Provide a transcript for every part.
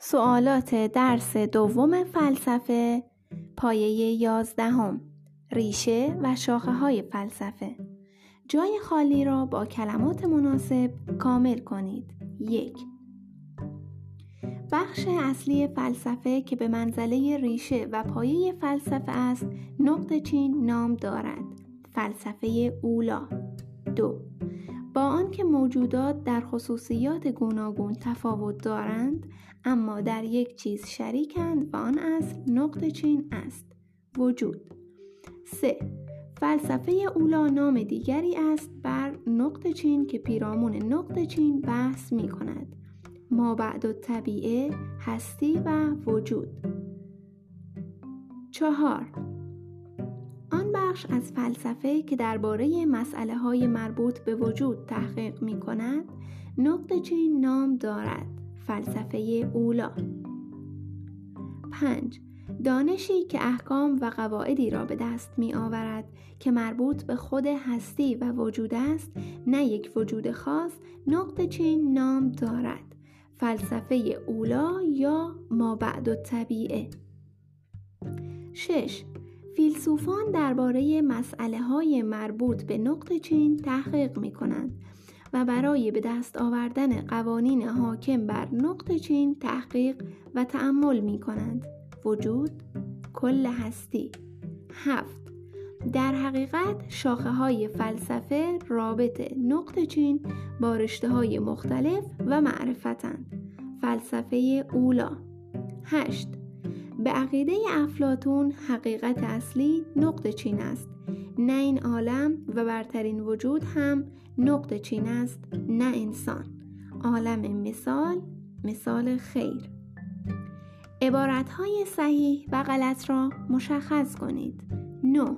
سوالات درس دوم فلسفه پایه یازدهم ریشه و شاخه های فلسفه. جای خالی را با کلمات مناسب کامل کنید. یک. بخش اصلی فلسفه که به منزله ریشه و پایه فلسفه است نقط چین نام دارد. فلسفه اولا. دو. با آنکه موجودات در خصوصیات گوناگون تفاوت دارند اما در یک چیز شریکند و آن اصل نقط چین است وجود 3. فلسفه اولا نام دیگری است بر نقط چین که پیرامون نقط چین بحث می کند ما بعد و طبیعه هستی و وجود چهار بخش از فلسفه که درباره مسئله های مربوط به وجود تحقیق می کند نقط چین نام دارد فلسفه اولا 5. دانشی که احکام و قواعدی را به دست می آورد که مربوط به خود هستی و وجود است نه یک وجود خاص نقط چین نام دارد فلسفه اولا یا ما بعد و طبیعه 6. فیلسوفان درباره مسئله های مربوط به نقط چین تحقیق می کنند و برای به دست آوردن قوانین حاکم بر نقط چین تحقیق و تأمل می کنند. وجود کل هستی هفت در حقیقت شاخه های فلسفه رابط نقط چین با رشته های مختلف و معرفتند. فلسفه اولا هشت به عقیده افلاتون حقیقت اصلی نقط چین است. نه این عالم و برترین وجود هم نقط چین است نه انسان. عالم مثال مثال خیر. عبارتهای صحیح و غلط را مشخص کنید. 9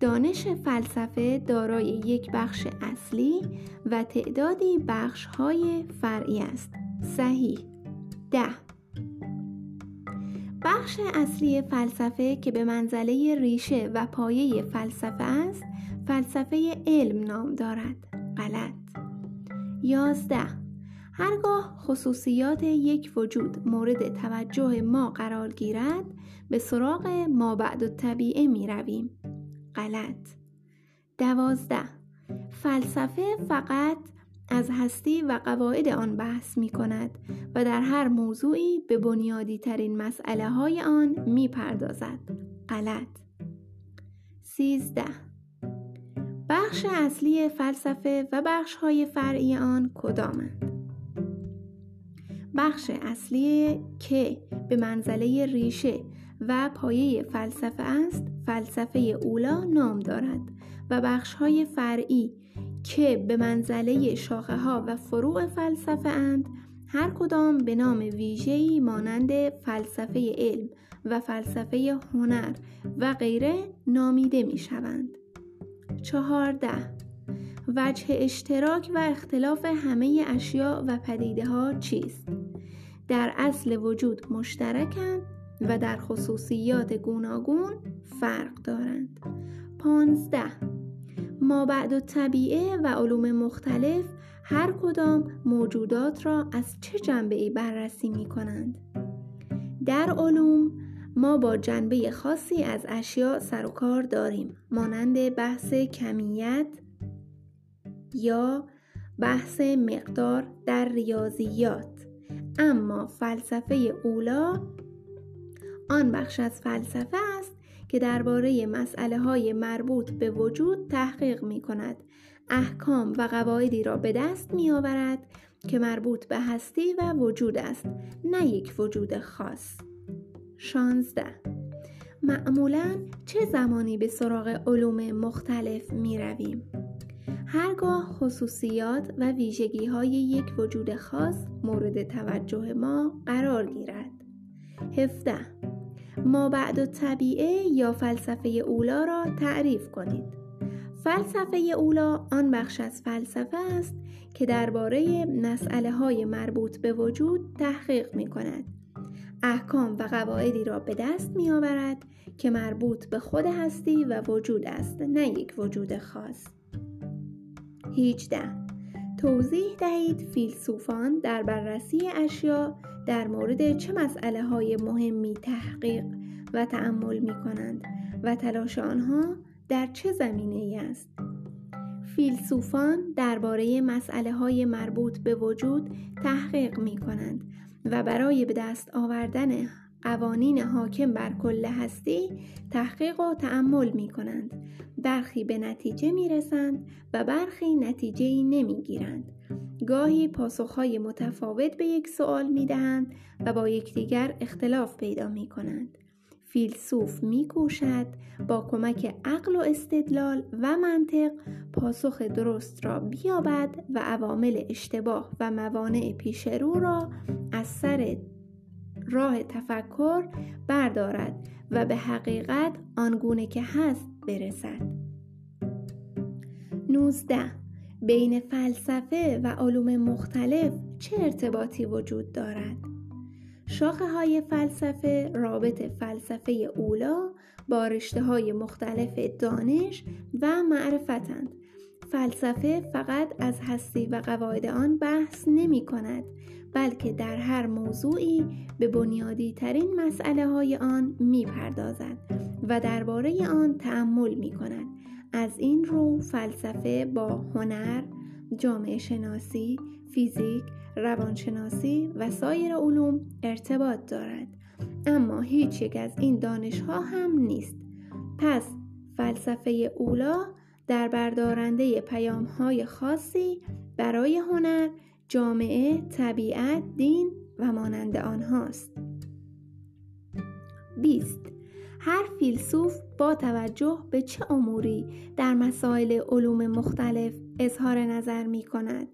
دانش فلسفه دارای یک بخش اصلی و تعدادی بخشهای فرعی است. صحیح. ده. بخش اصلی فلسفه که به منزله ریشه و پایه فلسفه است فلسفه علم نام دارد. غلط. یازده. هرگاه خصوصیات یک وجود مورد توجه ما قرار گیرد به سراغ ما بعد و طبیعه می رویم. غلط. دوازده. فلسفه فقط از هستی و قواعد آن بحث می کند و در هر موضوعی به بنیادی ترین مسئله های آن می پردازد. غلط. سیزده بخش اصلی فلسفه و بخش های فرعی آن کدامند؟ بخش اصلی که به منزله ریشه و پایه فلسفه است فلسفه اولا نام دارد و بخش های فرعی که به منزله شاخه ها و فروع فلسفه اند هر کدام به نام ویژه‌ای مانند فلسفه علم و فلسفه هنر و غیره نامیده می شوند. چهارده وجه اشتراک و اختلاف همه اشیاء و پدیده ها چیست؟ در اصل وجود مشترکند و در خصوصیات گوناگون فرق دارند. پانزده ما بعد و طبیعه و علوم مختلف هر کدام موجودات را از چه جنبه ای بررسی می کنند؟ در علوم ما با جنبه خاصی از اشیاء سر و کار داریم مانند بحث کمیت یا بحث مقدار در ریاضیات اما فلسفه اولا آن بخش از فلسفه است که درباره مسئله های مربوط به وجود تحقیق می کند احکام و قواعدی را به دست می آورد که مربوط به هستی و وجود است نه یک وجود خاص. 16 معمولا چه زمانی به سراغ علوم مختلف می رویم؟ هرگاه خصوصیات و ویژگی های یک وجود خاص مورد توجه ما قرار گیرد. 17 ما بعد و طبیعه یا فلسفه اولا را تعریف کنید. فلسفه اولا آن بخش از فلسفه است که درباره مسئله های مربوط به وجود تحقیق می کند احکام و قواعدی را به دست می آورد که مربوط به خود هستی و وجود است نه یک وجود خاص. 18 توضیح دهید فیلسوفان در بررسی اشیا در مورد چه مسئله های مهمی تحقیق و تأمل می کنند و تلاش آنها در چه زمینه ای است؟ فیلسوفان درباره مسئله های مربوط به وجود تحقیق می کنند و برای به دست آوردن قوانین حاکم بر کل هستی تحقیق و تأمل می کنند. برخی به نتیجه می رسند و برخی نتیجه نمی گیرند. گاهی پاسخهای متفاوت به یک سوال می دهند و با یکدیگر اختلاف پیدا می کنند. فیلسوف می کوشد با کمک عقل و استدلال و منطق پاسخ درست را بیابد و عوامل اشتباه و موانع پیش رو را از سر راه تفکر بردارد و به حقیقت آنگونه که هست برسد 19 بین فلسفه و علوم مختلف چه ارتباطی وجود دارد؟ شاخه های فلسفه رابط فلسفه اولا با رشته های مختلف دانش و معرفتند. فلسفه فقط از هستی و قواعد آن بحث نمی کند بلکه در هر موضوعی به بنیادی ترین مسئله های آن می پردازد و درباره آن تعمل می کند. از این رو فلسفه با هنر، جامعه شناسی، فیزیک، روانشناسی و سایر علوم ارتباط دارد. اما هیچ یک از این دانش ها هم نیست. پس فلسفه اولا در بردارنده پیام های خاصی برای هنر، جامعه، طبیعت، دین و مانند آنهاست. 20 هر فیلسوف با توجه به چه اموری در مسائل علوم مختلف اظهار نظر می کند؟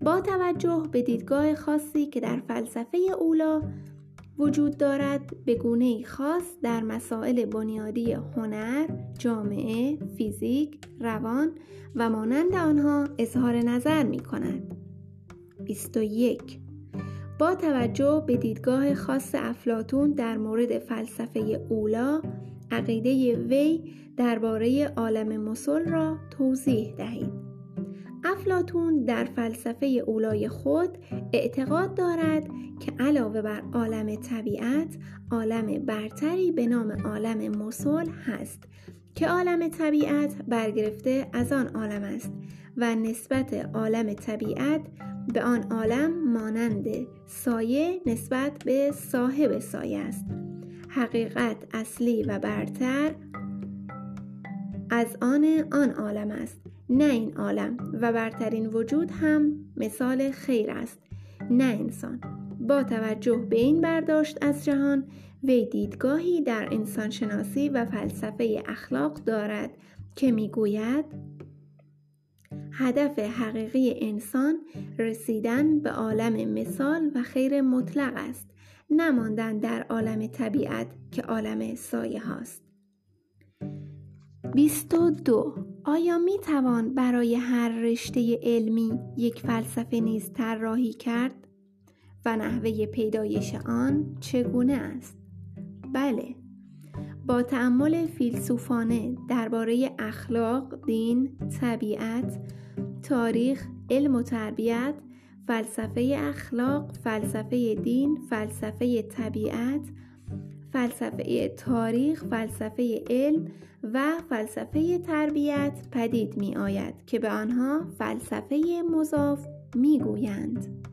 با توجه به دیدگاه خاصی که در فلسفه اولا وجود دارد به گونه خاص در مسائل بنیادی هنر، جامعه، فیزیک، روان و مانند آنها اظهار نظر می کند. 21 با توجه به دیدگاه خاص افلاتون در مورد فلسفه اولا عقیده وی درباره عالم مسل را توضیح دهید. افلاتون در فلسفه اولای خود اعتقاد دارد که علاوه بر عالم طبیعت عالم برتری به نام عالم مسل هست که عالم طبیعت برگرفته از آن عالم است و نسبت عالم طبیعت به آن عالم مانند سایه نسبت به صاحب سایه است. حقیقت اصلی و برتر از آن آن عالم است نه این عالم. و برترین وجود هم مثال خیر است نه انسان. با توجه به این برداشت از جهان وی دیدگاهی در انسان شناسی و فلسفه اخلاق دارد که می‌گوید هدف حقیقی انسان رسیدن به عالم مثال و خیر مطلق است نماندن در عالم طبیعت که عالم سایه هاست. 22 آیا می توان برای هر رشته علمی یک فلسفه نیز طراحی کرد؟ و نحوه پیدایش آن چگونه است بله با تعمل فیلسوفانه درباره اخلاق، دین، طبیعت، تاریخ، علم و تربیت، فلسفه اخلاق، فلسفه دین، فلسفه طبیعت، فلسفه تاریخ، فلسفه علم و فلسفه تربیت پدید می آید که به آنها فلسفه مضاف می گویند.